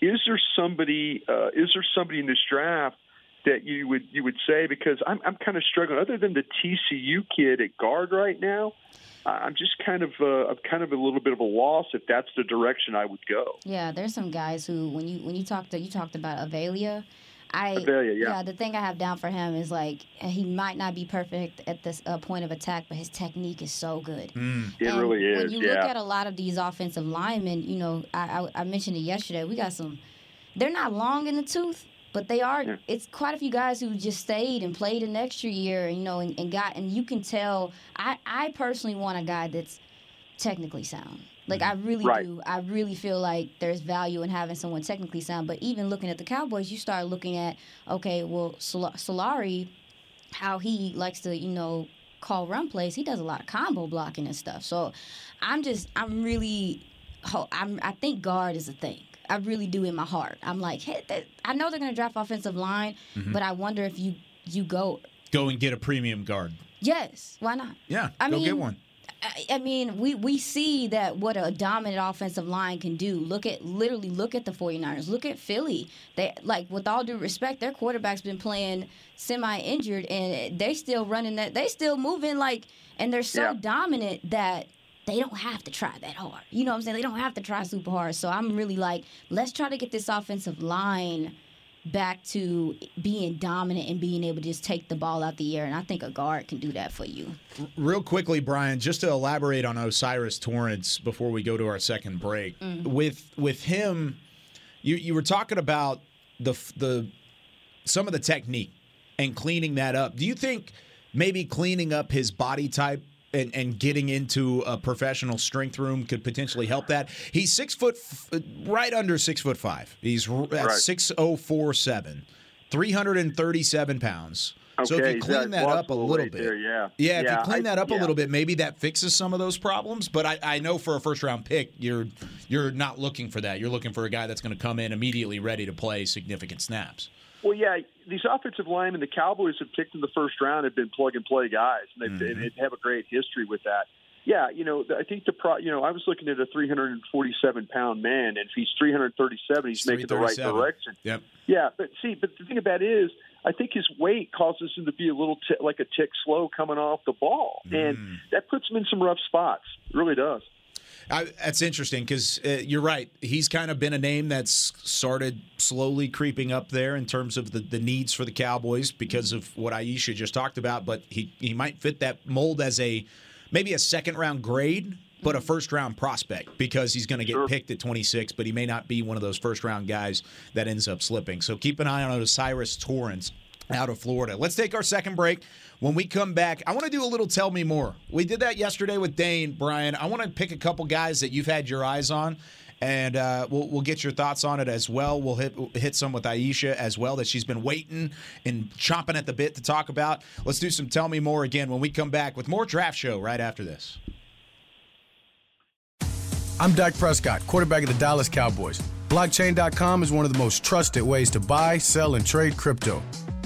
is there somebody, uh, is there somebody in this draft that you would you would say because I'm I'm kind of struggling. Other than the TCU kid at guard right now, I'm just kind of uh, I'm kind of a little bit of a loss if that's the direction I would go. Yeah, there's some guys who when you when you talked you talked about Avila, I Avila, yeah. the thing I have down for him is like he might not be perfect at this uh, point of attack, but his technique is so good. It And really is. When you yeah. look at a lot of these offensive linemen, you know, I, I I mentioned it yesterday. We got some. They're not long in the tooth, but they are. Yeah. It's quite a few guys who just stayed and played an extra year, you know, and, and got. And you can tell. I I personally want a guy that's technically sound. Like I really Right. do. I really feel like there's value in having someone technically sound. But even looking at the Cowboys, you start looking at okay, well, Sol- Solari, how he likes to, you know, call run plays. He does a lot of combo blocking and stuff. So I'm just, I'm really, I'm, I think guard is a thing. I really do in my heart. I'm like, hey, that, I know they're gonna draft offensive line, Mm-hmm. but I wonder if you you go. Go and get a premium guard. Yes, why not? Yeah, I go mean, get one. I, I mean, we, we see that what a dominant offensive line can do. Look at literally look at the 49ers. Look at Philly. They like with all due respect, their quarterback's been playing semi injured and they still running that they still moving like and they're so Yeah. dominant that they don't have to try that hard. You know what I'm saying? They don't have to try super hard. So I'm really like, let's try to get this offensive line back to being dominant and being able to just take the ball out the air. And I think a guard can do that for you. Real quickly, Brian, just to elaborate on O'Cyrus Torrence before we go to our second break. Mm-hmm. With with him, you you were talking about the the some of the technique and cleaning that up. Do you think maybe cleaning up his body type and, and getting into a professional strength room could potentially help that? He's six foot, f- right under six foot five. He's at Right. six oh four seven, three hundred and thirty seven pounds. so if you clean got that up a little bit, there, yeah. yeah, if you clean I- that up a little bit, maybe that fixes some of those problems. But I, I know for a first round pick, you're you're not looking for that. You're looking for a guy that's going to come in immediately ready to play significant snaps. Well, yeah, these offensive linemen the Cowboys have picked in the first round have been plug and play guys, and they've, Mm-hmm. have a great history with that. Yeah, you know, I think the pro. You know, I was looking at a 347 pound man, and if he's 337, he's making the right direction. Yep. Yeah, but see, but the thing about it is, I think his weight causes him to be a little t- like a tick slow coming off the ball, Mm. and that puts him in some rough spots. It really does. I, that's interesting because uh, you're right. He's kind of been a name that's started slowly creeping up there in terms of the, the needs for the Cowboys because of what Aisha just talked about. But he, he might fit that mold as a maybe a second round grade, but a first round prospect because he's going to get Sure. picked at 26, but he may not be one of those first round guys that ends up slipping. So keep an eye on O'Cyrus Torrence. Out of Florida. Let's take our second break. When we come back, I want to do a little tell me more. We did that yesterday with Dane, Brian. I want to pick a couple guys that you've had your eyes on and uh, we'll we'll get your thoughts on it as well. We'll hit hit some with Aisha as well that she's been waiting and chomping at the bit to talk about. Let's do some tell me more again when we come back with more draft show right after this. I'm Dak Prescott, quarterback of the Dallas Cowboys. Blockchain.com is one of the most trusted ways to buy, sell, and trade crypto.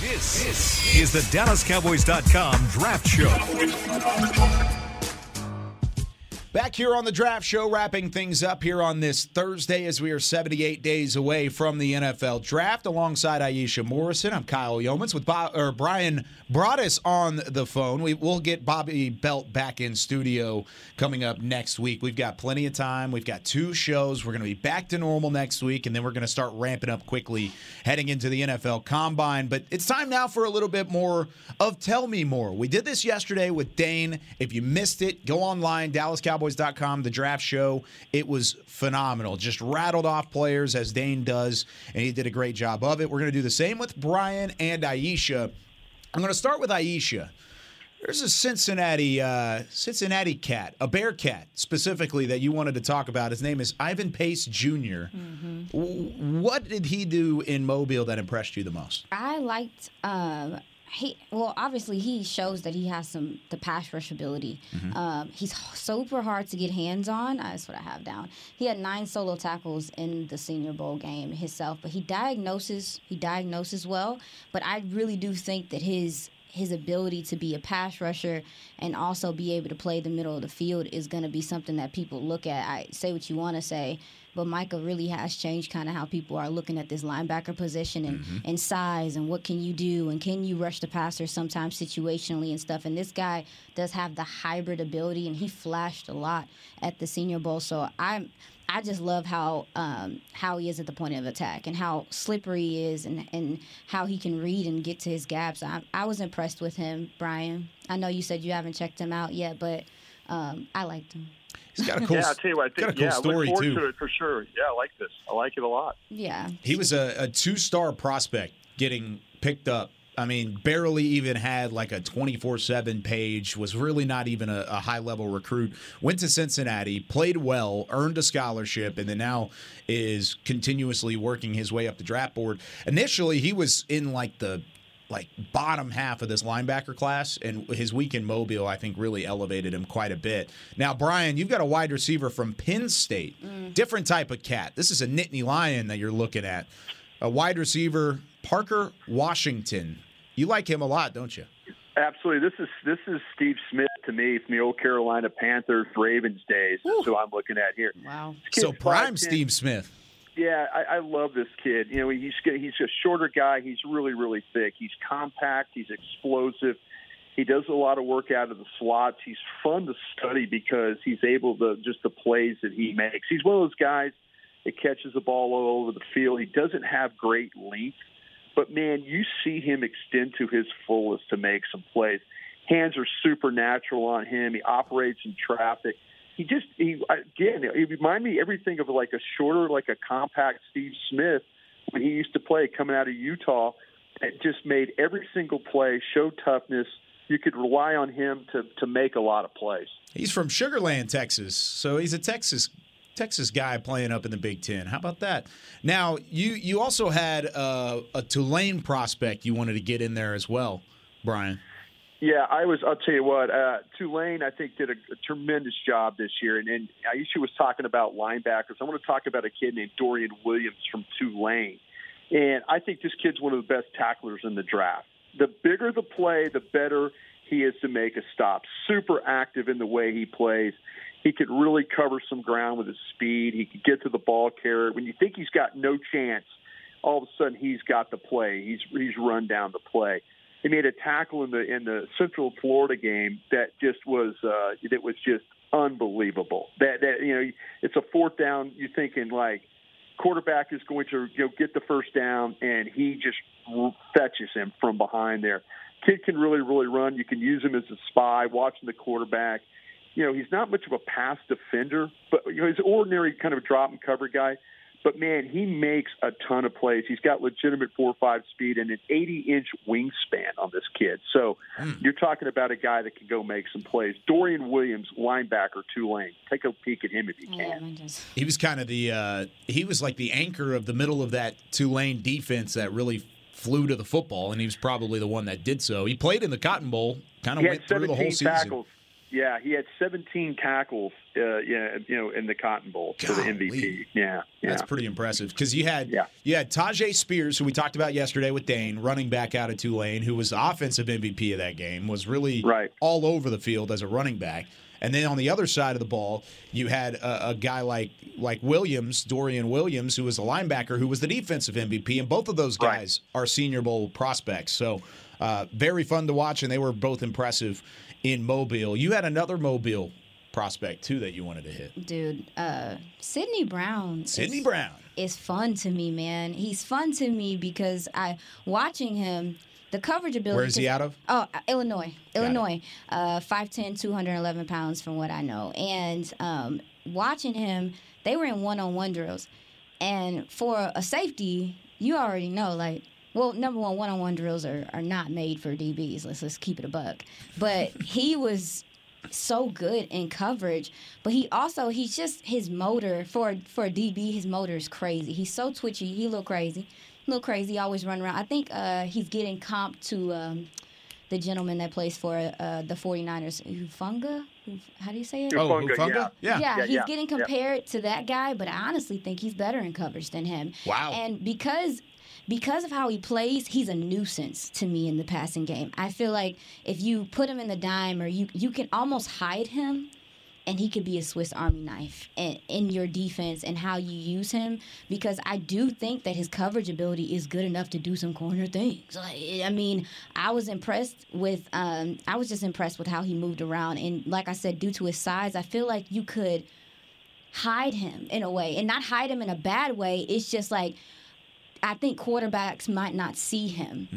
This, is the DallasCowboys.com Draft Show. Back here on the draft show, wrapping things up here on this Thursday as we are 78 days away from the NFL draft. Alongside Aisha Morrison, I'm Kyle Youmans with Bob, or Brian Broaddus on the phone. We, will get Bobby Belt back in studio coming up next week. We've got plenty of time. We've got two shows. We're going to be back to normal next week, and then we're going to start ramping up quickly heading into the NFL Combine. But it's time now for a little bit more of Tell Me More. We did this yesterday with Dane. If you missed it, go online, Dallas Cowboys Cowboys.com, the draft show. It was phenomenal. Just rattled off players as Dane does, and he did a great job of it. We're going to do the same with Brian and Aisha. I'm going to start with Aisha. There's a Cincinnati uh, Cincinnati cat, a bear cat specifically that you wanted to talk about. His name is Ivan Pace junior mm-hmm. What did he do in Mobile that impressed you the most? I liked um, he well obviously he shows that he has some the pass rush ability. Mm-hmm. Um, he's super hard to get hands on. That's what I have down. He had nine solo tackles in the Senior Bowl game himself, but he diagnoses he diagnoses well. But I really do think that his his ability to be a pass rusher and also be able to play the middle of the field is going to be something that people look at. I say what you want to say, but Micah really has changed kind of how people are looking at this linebacker position and, mm-hmm. and size and what can you do and can you rush the passer sometimes situationally and stuff. And this guy does have the hybrid ability and he flashed a lot at the Senior Bowl. So I'm I just love how um, how he is at the point of attack and how slippery he is and, and how he can read and get to his gaps. I, I was impressed with him, Brian. I know you said you haven't checked him out yet, but um, I liked him. He's got a cool. yeah, I'll tell you what. I think, got a cool yeah, story I look too. to it for sure. Yeah, I like this. I like it a lot. Yeah. He was a, a two-star prospect getting picked up. I mean, barely even had like a 24 7 page, was really not even a, a high level recruit. Went to Cincinnati, played well, earned a scholarship, and then now is continuously working his way up the draft board. Initially, he was in like the like bottom half of this linebacker class, and his week in Mobile, I think, really elevated him quite a bit. Now, Brian, you've got a wide receiver from Penn State, mm. different type of cat. This is a Nittany Lion that you're looking at. A wide receiver, Parker Washington. You like him a lot, don't you? Absolutely. This is this is Steve Smith to to me from the old Carolina Panthers Ravens days. That's who I'm looking at here. Wow. So prime Steve Smith. Yeah, I, I love this kid. You know, he's he's a shorter guy. He's really really thick. He's compact. He's explosive. He does a lot of work out of the slots. He's fun to study because he's able to just the plays that he makes. He's one of those guys that catches the ball all over the field. He doesn't have great length, but man, you see him extend to his fullest to make some plays. Hands are supernatural on him. He operates in traffic. He just he again he remind me everything of like a shorter, like a compact Steve Smith when he used to play coming out of Utah. It just made every single play, show toughness. You could rely on him to to make a lot of plays. He's from Sugarland, Texas, so he's a Texas Texas guy playing up in the Big Ten. How about that? Now you you also had uh, a Tulane prospect you wanted to get in there as well, Brian. Yeah, I was. I'll tell you what. Uh, Tulane, I think, did a, a tremendous job this year. And, and Aisha was talking about linebackers. I want to talk about a kid named Dorian Williams from Tulane. And I think this kid's one of the best tacklers in the draft. The bigger the play, the better he is to make a stop. Super active in the way he plays. He could really cover some ground with his speed. He could get to the ball carrier. When you think he's got no chance, all of a sudden he's got the play. He's he's run down the play. He made a tackle in the in the Central Florida game that just was uh, that was just unbelievable. That that you know it's a fourth down. You're thinking like quarterback is going to you know, get the first down, and he just fetches him from behind there. Kid can really really run. You can use him as a spy, watching the quarterback you know, he's not much of a pass defender, but you know, he's an ordinary kind of drop and cover guy. But man, he makes a ton of plays. He's got legitimate four or five speed and an 80 inch wingspan on this kid. So mm. you're talking about a guy that can go make some plays. Dorian Williams, linebacker, Tulane. Take a peek at him if you can. He was kind of the uh, he was like the anchor of the middle of that Tulane defense that really flew to the football, and he was probably the one that did so. He played in the Cotton Bowl, kind of went through the whole season. Yeah, he had 17 tackles, uh, yeah, you know, in the Cotton Bowl for the MVP. Yeah, yeah. that's pretty impressive because you had yeah. you had Tyjae Spears, who we talked about yesterday with Dane, running back out of Tulane, who was offensive MVP of that game, was really right. all over the field as a running back. And then on the other side of the ball, you had a, a, guy like like Williams, Dorian Williams, who was a linebacker, who was the defensive MVP, and both of those guys right. are Senior Bowl prospects. So uh, very fun to watch, and they were both impressive in Mobile. You had another Mobile prospect too that you wanted to hit. Dude, uh Sydney Brown. Sydney is, Brown is fun to me, man. He's fun to me because I watching him the coverage ability. Where is he out of? Oh, uh, Illinois. Got Illinois. Uh, 5'10", 211 pounds from what I know. And um, watching him, they were in one-on-one drills. And for a safety, you already know, like, well, number one, one-on-one drills are, are not made for DBs. Let's let's keep it a buck. But he was so good in coverage, but he also he's just his motor for for a DB. His motor is crazy. He's so twitchy. He look crazy, a little crazy. Always run around. I think uh, he's getting comp to. Um, the gentleman that plays for uh, the 49ers, Hufanga? How do you say it? Oh, Hufanga? Yeah. Yeah, yeah, yeah he's yeah, getting compared to that guy, but I honestly think he's better in coverage than him. Wow. And because because of how he plays, he's a nuisance to me in the passing game. I feel like if you put him in the dime or you you can almost hide him and he could be a Swiss Army knife in, in, your defense and how you use him because I do think that his coverage ability is good enough to do some corner things. Like, I mean, I was impressed with, um, I was just impressed with how he moved around. And like I said, due to his size, I feel like you could hide him in a way and not hide him in a bad way. It's just like, I think quarterbacks might not see him.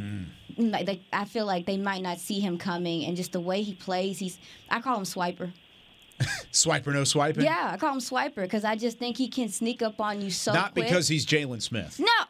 Mm. Like they, I feel like they might not see him coming, and just the way he plays, he's. I call him swiper. swiper, no swiping. Yeah, I call him swiper because I just think he can sneak up on you so. Not quick. because he's Jaylon Smith. No,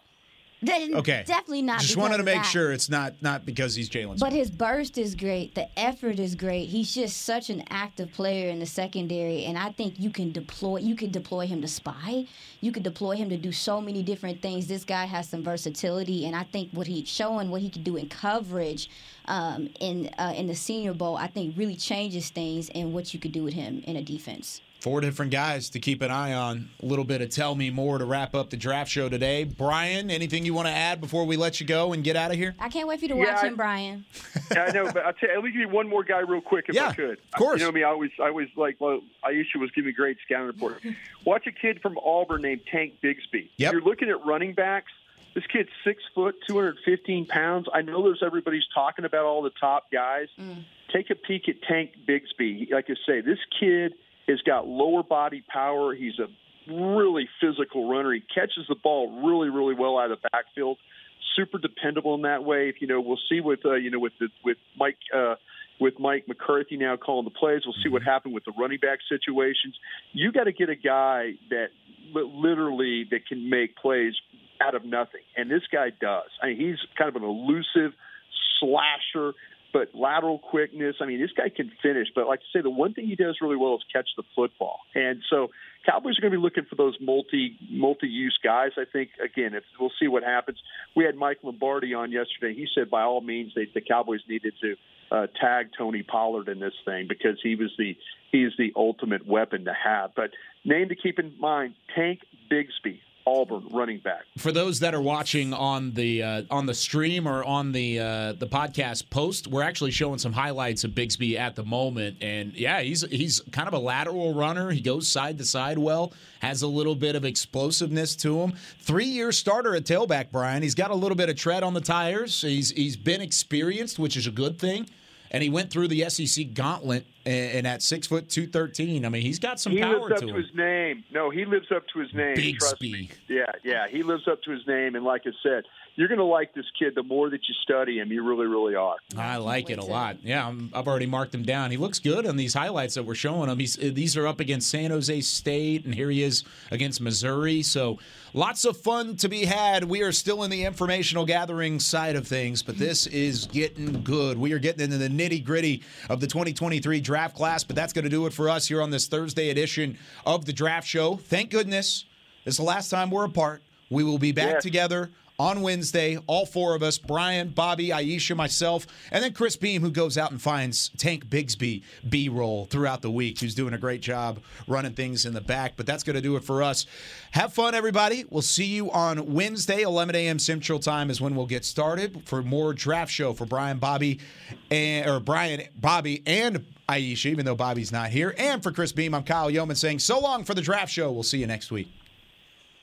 okay. Definitely not. Just wanted to make that. sure it's not not because he's Jaylon. But his burst is great. The effort is great. He's just such an active player in the secondary, and I think you can deploy. You can deploy him to spy. You could deploy him to do so many different things. This guy has some versatility, and I think what he's showing, what he can do in coverage, um, in uh, in the Senior Bowl, I think really changes things and what you could do with him in a defense. Four different guys to keep an eye on. A little bit of tell me more to wrap up the draft show today. Brian, anything you want to add before we let you go and get out of here? I can't wait for you to Yeah, watch I- him, Brian. yeah, I know, but I'll tell you, let me give you one more guy real quick if Yeah, I could. of course. You know me, I always, I always like, well, Aisha was giving me a great scouting report. Watch a kid from Auburn named Tank Bigsby. Yep. You're looking at running backs. This kid's six foot, 215 pounds. I know there's everybody's talking about all the top guys. Mm. Take a peek at Tank Bigsby. Like I say, this kid has got lower body power. He's a really physical runner. He catches the ball really, really well out of the backfield. Super dependable in that way. If you know, we'll see with uh, you know with the, with Mike uh, with Mike McCarthy now calling the plays. We'll see what happened with the running back situations. You got to get a guy that li- literally that can make plays out of nothing, and this guy does. I mean, he's kind of an elusive slasher, but lateral quickness. I mean, this guy can finish. But like I say, the one thing he does really well is catch the football, and so Cowboys are going to be looking for those multi multi use guys. I think again, if we'll see what happens. We had Mike Lombardi on yesterday. He said by all means they, the Cowboys needed to uh, tag Tony Pollard in this thing because he was the he is the ultimate weapon to have. But name to keep in mind: Tank Bigsby, Auburn running back. For those that are watching on the uh, on the stream or on the uh, the podcast post, we're actually showing some highlights of Bigsby at the moment, and yeah, he's he's kind of a lateral runner. He goes side to side well, has a little bit of explosiveness to him. Three year starter at tailback, Brian. He's got a little bit of tread on the tires. He's he's been experienced, which is a good thing. And he went through the SEC gauntlet, and, at six foot two thirteen, I mean, he's got some he power lives up to him. his name. No, he lives up to his name. Trust me. Yeah, yeah, he lives up to his name. And like I said, you're going to like this kid. The more that you study him, you really, really are. I like it a lot. Yeah, I'm, I've already marked him down. He looks good on these highlights that we're showing him. He's, these are up against San Jose State, and here he is against Missouri. So lots of fun to be had. We are still in the informational gathering side of things, but this is getting good. We are getting into the nitty gritty of the 2023 draft class, but that's going to do it for us here on this Thursday edition of the draft show. Thank goodness. This is the last time we're apart. We will be back Yes. together on Wednesday, all four of us Brian, Bobby, Aisha, myself, and then Chris Beam, who goes out and finds Tank Bigsby B roll throughout the week, who's doing a great job running things in the back. But that's going to do it for us. Have fun, everybody. We'll see you on Wednesday, 11 a.m. Central Time is when we'll get started for more draft show for Brian, Bobby, and or Brian, Bobby, and Aisha, even though Bobby's not here. And for Chris Beam, I'm Kyle Youmans saying so long for the draft show. We'll see you next week.